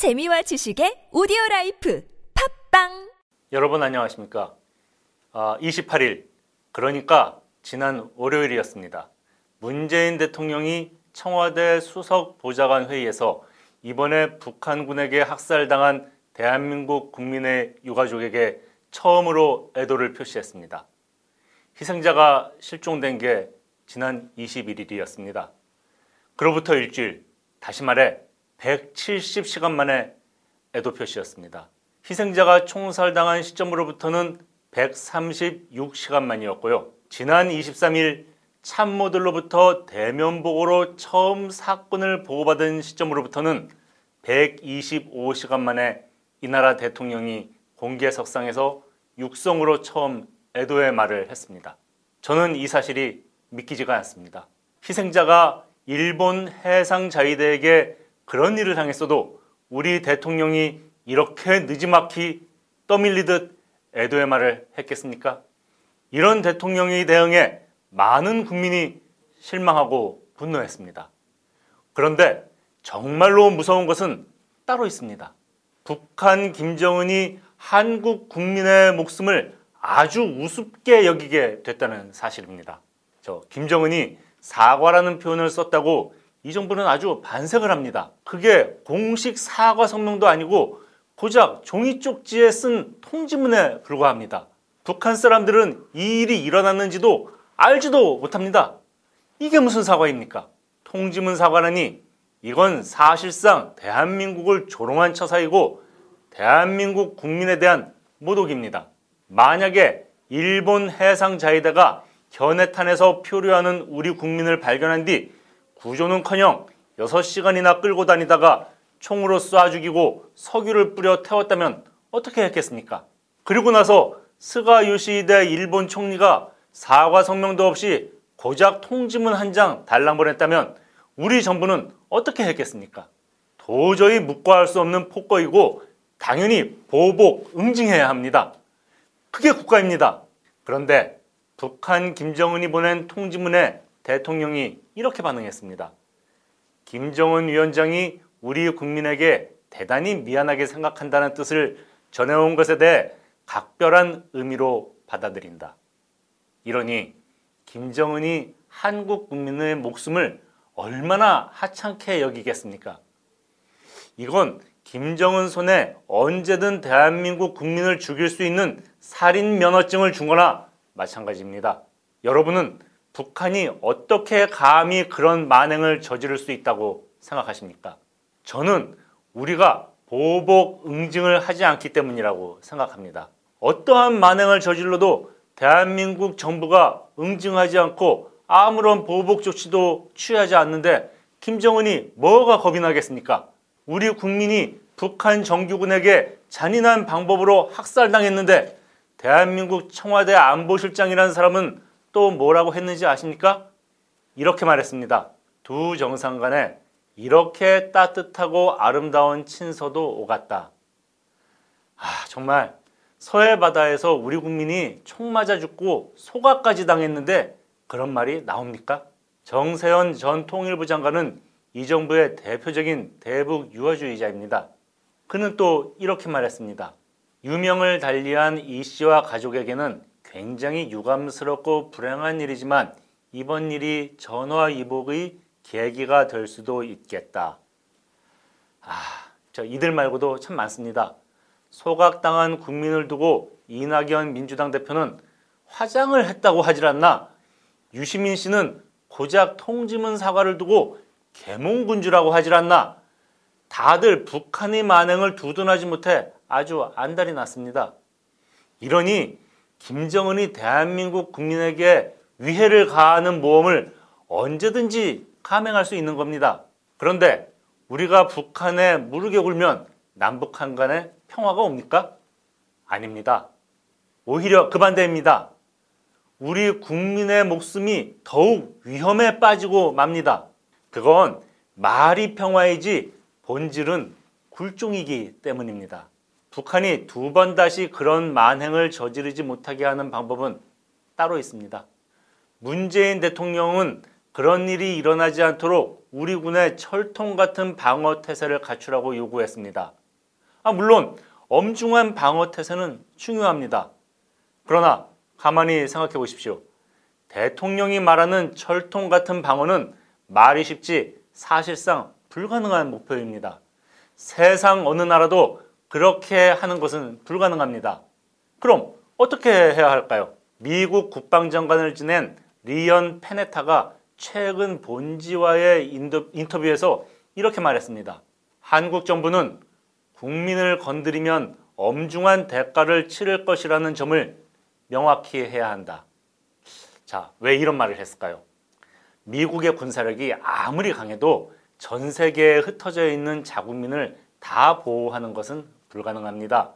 재미와 지식의 오디오 life 팟빵 여러분 안녕하십니까? 아, 28일 그러니까 지난 월요일이었습니다. 문재인 대통령이 청와대 수석 보좌관 회의에서 이번에 북한군에게 학살당한 대한민국 국민의 유가족에게 처음으로 애도를 표시했습니다. 희생자가 실종된 게 지난 21일이었습니다. 그로부터 일주일, 다시 말해 170시간 만에 애도 표시였습니다. 희생자가 총살당한 시점으로부터는 136시간 만이었고요. 지난 23일 참모들로부터 대면 보고로 처음 사건을 보고받은 시점으로부터는 125시간 만에 이 나라 대통령이 공개석상에서 육성으로 처음 애도의 말을 했습니다. 저는 이 사실이 믿기지가 않습니다. 희생자가 일본 해상자위대에게 그런 일을 당했어도 우리 대통령이 이렇게 느지막이 떠밀리듯 애도의 말을 했겠습니까? 이런 대통령의 대응에 많은 국민이 실망하고 분노했습니다. 그런데 정말로 무서운 것은 따로 있습니다. 북한 김정은이 한국 국민의 목숨을 아주 우습게 여기게 됐다는 사실입니다. 저 김정은이 사과라는 표현을 썼다고 이 정부는 아주 반색을 합니다. 그게 공식 사과 성명도 아니고 고작 종이 쪽지에 쓴 통지문에 불과합니다. 북한 사람들은 이 일이 일어났는지도 알지도 못합니다. 이게 무슨 사과입니까? 통지문 사과라니 이건 사실상 대한민국을 조롱한 처사이고 대한민국 국민에 대한 모독입니다. 만약에 일본 해상자위대가 현해탄에서 표류하는 우리 국민을 발견한 뒤 구조는커녕 6시간이나 끌고 다니다가 총으로 쏴 죽이고 석유를 뿌려 태웠다면 어떻게 했겠습니까? 그리고 나서 스가 요시히데 일본 총리가 사과 성명도 없이 고작 통지문 한 장 달랑 보냈다면 우리 정부는 어떻게 했겠습니까? 도저히 묵과할 수 없는 폭거이고 당연히 보복, 응징해야 합니다. 그게 국가입니다. 그런데 북한 김정은이 보낸 통지문에 대통령이 이렇게 반응했습니다. 김정은 위원장이 우리 국민에게 대단히 미안하게 생각한다는 뜻을 전해온 것에 대해 각별한 의미로 받아들인다. 이러니 김정은이 한국 국민의 목숨을 얼마나 하찮게 여기겠습니까? 이건 김정은 손에 언제든 대한민국 국민을 죽일 수 있는 살인 면허증을 준 거나 마찬가지입니다. 여러분은 북한이 어떻게 감히 그런 만행을 저지를 수 있다고 생각하십니까? 저는 우리가 보복 응징을 하지 않기 때문이라고 생각합니다. 어떠한 만행을 저질러도 대한민국 정부가 응징하지 않고 아무런 보복 조치도 취하지 않는데 김정은이 뭐가 겁이 나겠습니까? 우리 국민이 북한 정규군에게 잔인한 방법으로 학살당했는데 대한민국 청와대 안보실장이라는 사람은 또 뭐라고 했는지 아십니까? 이렇게 말했습니다. 두 정상 간에 이렇게 따뜻하고 아름다운 친서도 오갔다. 아, 정말 서해 바다에서 우리 국민이 총 맞아 죽고 소가까지 당했는데 그런 말이 나옵니까? 정세현 전 통일부 장관은 이 정부의 대표적인 대북 유화주의자입니다. 그는 또 이렇게 말했습니다. 유명을 달리한 이 씨와 가족에게는 굉장히 유감스럽고 불행한 일이지만 이번 일이 전화위복의 계기가 될 수도 있겠다. 아, 저 이들 말고도 참 많습니다. 소각당한 국민을 두고 이낙연 민주당 대표는 화장을 했다고 하질 않나 유시민 씨는 고작 통지문 사과를 두고 개몽군주라고 하질 않나 다들 북한의 만행을 두둔하지 못해 아주 안달이 났습니다. 이러니 김정은이 대한민국 국민에게 위해를 가하는 모험을 언제든지 감행할 수 있는 겁니다. 그런데 우리가 북한에 무르게 굴면 남북한 간에 평화가 옵니까? 아닙니다. 오히려 그 반대입니다. 우리 국민의 목숨이 더욱 위험에 빠지고 맙니다. 그건 말이 평화이지 본질은 굴종이기 때문입니다. 북한이 두 번 다시 그런 만행을 저지르지 못하게 하는 방법은 따로 있습니다. 문재인 대통령은 그런 일이 일어나지 않도록 우리 군의 철통 같은 방어 태세를 갖추라고 요구했습니다. 아, 물론 엄중한 방어 태세는 중요합니다. 그러나 가만히 생각해 보십시오. 대통령이 말하는 철통 같은 방어는 말이 쉽지 사실상 불가능한 목표입니다. 세상 어느 나라도 그렇게 하는 것은 불가능합니다. 그럼 어떻게 해야 할까요? 미국 국방장관을 지낸 리언 페네타가 최근 본지와의 인터뷰에서 이렇게 말했습니다. 한국 정부는 국민을 건드리면 엄중한 대가를 치를 것이라는 점을 명확히 해야 한다. 자, 왜 이런 말을 했을까요? 미국의 군사력이 아무리 강해도 전 세계에 흩어져 있는 자국민을 다 보호하는 것은 불가능합니다.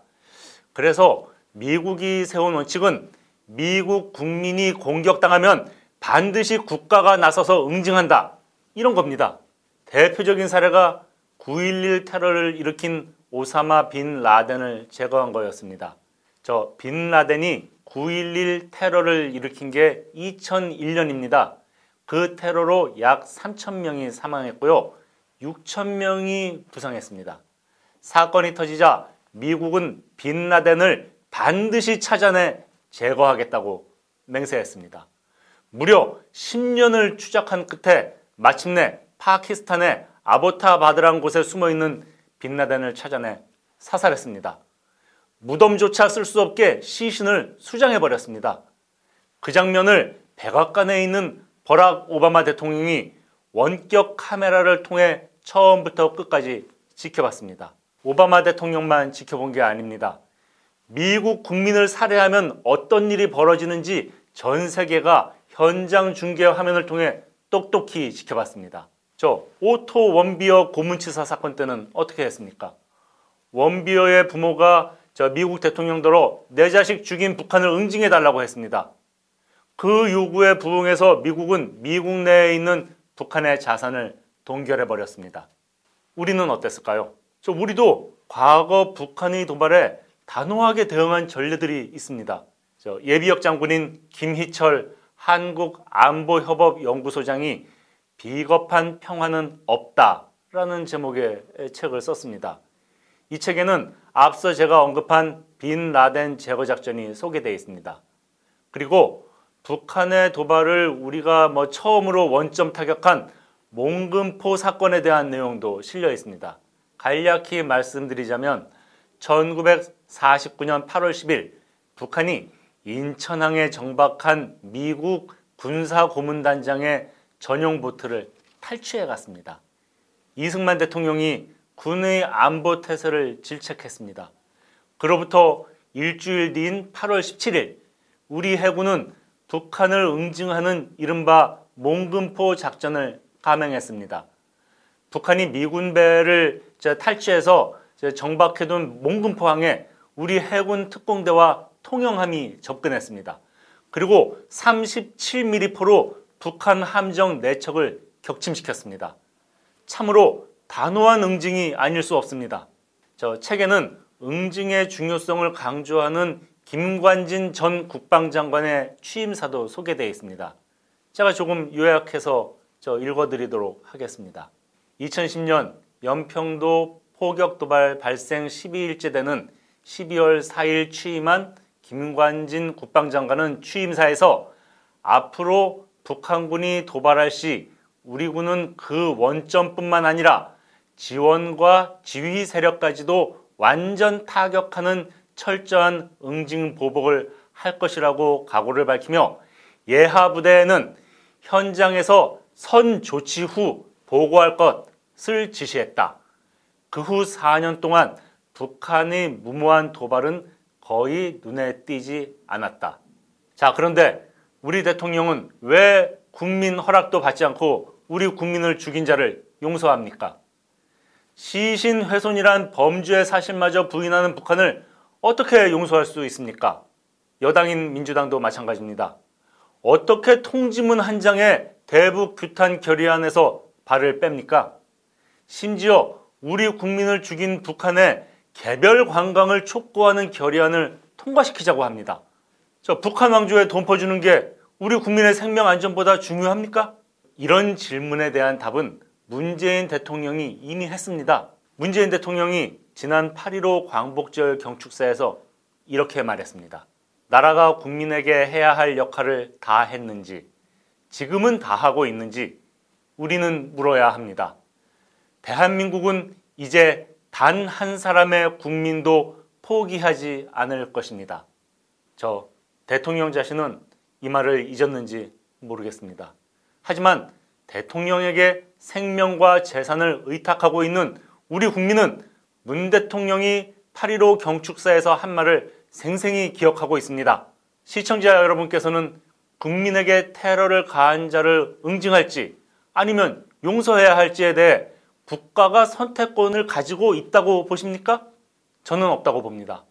그래서 미국이 세운 원칙은 미국 국민이 공격당하면 반드시 국가가 나서서 응징한다. 이런 겁니다. 대표적인 사례가 9.11 테러를 일으킨 오사마 빈 라덴을 제거한 거였습니다. 저 빈 라덴이 9.11 테러를 일으킨 게 2001년입니다. 그 테러로 약 3,000명이 사망했고요. 6,000명이 부상했습니다. 사건이 터지자 미국은 빈 라덴을 반드시 찾아내 제거하겠다고 맹세했습니다. 무려 10년을 추적한 끝에 마침내 파키스탄의 아보타바드란 곳에 숨어 있는 빈라덴을 찾아내 사살했습니다. 무덤조차 쓸 수 없게 시신을 수장해 버렸습니다. 그 장면을 백악관에 있는 버락 오바마 대통령이 원격 카메라를 통해 처음부터 끝까지 지켜봤습니다. 오바마 대통령만 지켜본 게 아닙니다. 미국 국민을 살해하면 어떤 일이 벌어지는지 전 세계가 현장 중계 화면을 통해 똑똑히 지켜봤습니다. 저 오토 웜비어 고문치사 사건 때는 어떻게 했습니까? 웜비어의 부모가 저 미국 대통령더러 내 자식 죽인 북한을 응징해 달라고 했습니다. 그 요구에 부응해서 미국은 미국 내에 있는 북한의 자산을 동결해 버렸습니다. 우리는 어땠을까요? 저 우리도 과거 북한의 도발에 단호하게 대응한 전례들이 있습니다. 저 예비역 장군인 김희철 한국안보협업연구소장이 비겁한 평화는 없다라는 제목의 책을 썼습니다. 이 책에는 앞서 제가 언급한 빈 라덴 제거 작전이 소개되어 있습니다. 그리고 북한의 도발을 우리가 뭐 처음으로 원점 타격한 몽금포 사건에 대한 내용도 실려 있습니다. 간략히 말씀드리자면 1949년 8월 10일 북한이 인천항에 정박한 미국 군사고문단장의 전용 보트를 탈취해 갔습니다. 이승만 대통령이 군의 안보 태세를 질책했습니다. 그로부터 일주일 뒤인 8월 17일 우리 해군은 북한을 응징하는 이른바 몽금포 작전을 감행했습니다. 북한이 미군 배를 탈취해서 정박해둔 몽금포항에 우리 해군 특공대와 통영함이 접근했습니다. 그리고 37mm포로 북한 함정 4척을 격침시켰습니다. 참으로 단호한 응징이 아닐 수 없습니다. 저 책에는 응징의 중요성을 강조하는 김관진 전 국방장관의 취임사도 소개되어 있습니다. 제가 조금 요약해서 저 읽어드리도록 하겠습니다. 2010년 연평도 포격 도발 발생 12일째 되는 12월 4일 취임한 김관진 국방장관은 취임사에서 앞으로 북한군이 도발할 시 우리 군은 그 원점뿐만 아니라 지원과 지휘 세력까지도 완전 타격하는 철저한 응징 보복을 할 것이라고 각오를 밝히며 예하 부대에는 현장에서 선 조치 후 보고할 것 을 지시했다. 그 후 4년 동안 북한의 무모한 도발은 거의 눈에 띄지 않았다. 자, 그런데 우리 대통령은 왜 국민 허락도 받지 않고 우리 국민을 죽인 자를 용서합니까? 시신 훼손이란 범죄의 사실마저 부인하는 북한을 어떻게 용서할 수 있습니까? 여당인 민주당도 마찬가지입니다. 어떻게 통지문 한 장에 대북 규탄 결의안에서 발을 뺍니까? 심지어 우리 국민을 죽인 북한에 개별 관광을 촉구하는 결의안을 통과시키자고 합니다. 저 북한 왕조에 돈 퍼주는 게 우리 국민의 생명 안전보다 중요합니까? 이런 질문에 대한 답은 문재인 대통령이 이미 했습니다. 문재인 대통령이 지난 8.15 광복절 경축사에서 이렇게 말했습니다. 나라가 국민에게 해야 할 역할을 다 했는지, 지금은 다 하고 있는지 우리는 물어야 합니다. 대한민국은 이제 단 한 사람의 국민도 포기하지 않을 것입니다. 저 대통령 자신은 이 말을 잊었는지 모르겠습니다. 하지만 대통령에게 생명과 재산을 의탁하고 있는 우리 국민은 문 대통령이 8.15 경축사에서 한 말을 생생히 기억하고 있습니다. 시청자 여러분께서는 국민에게 테러를 가한 자를 응징할지 아니면 용서해야 할지에 대해 국가가 선택권을 가지고 있다고 보십니까? 저는 없다고 봅니다.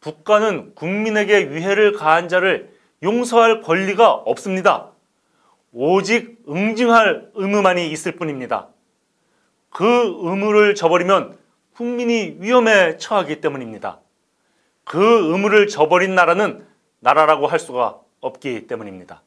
국가는 국민에게 위해를 가한 자를 용서할 권리가 없습니다. 오직 응징할 의무만이 있을 뿐입니다. 그 의무를 저버리면 국민이 위험에 처하기 때문입니다. 그 의무를 저버린 나라는 나라라고 할 수가 없기 때문입니다.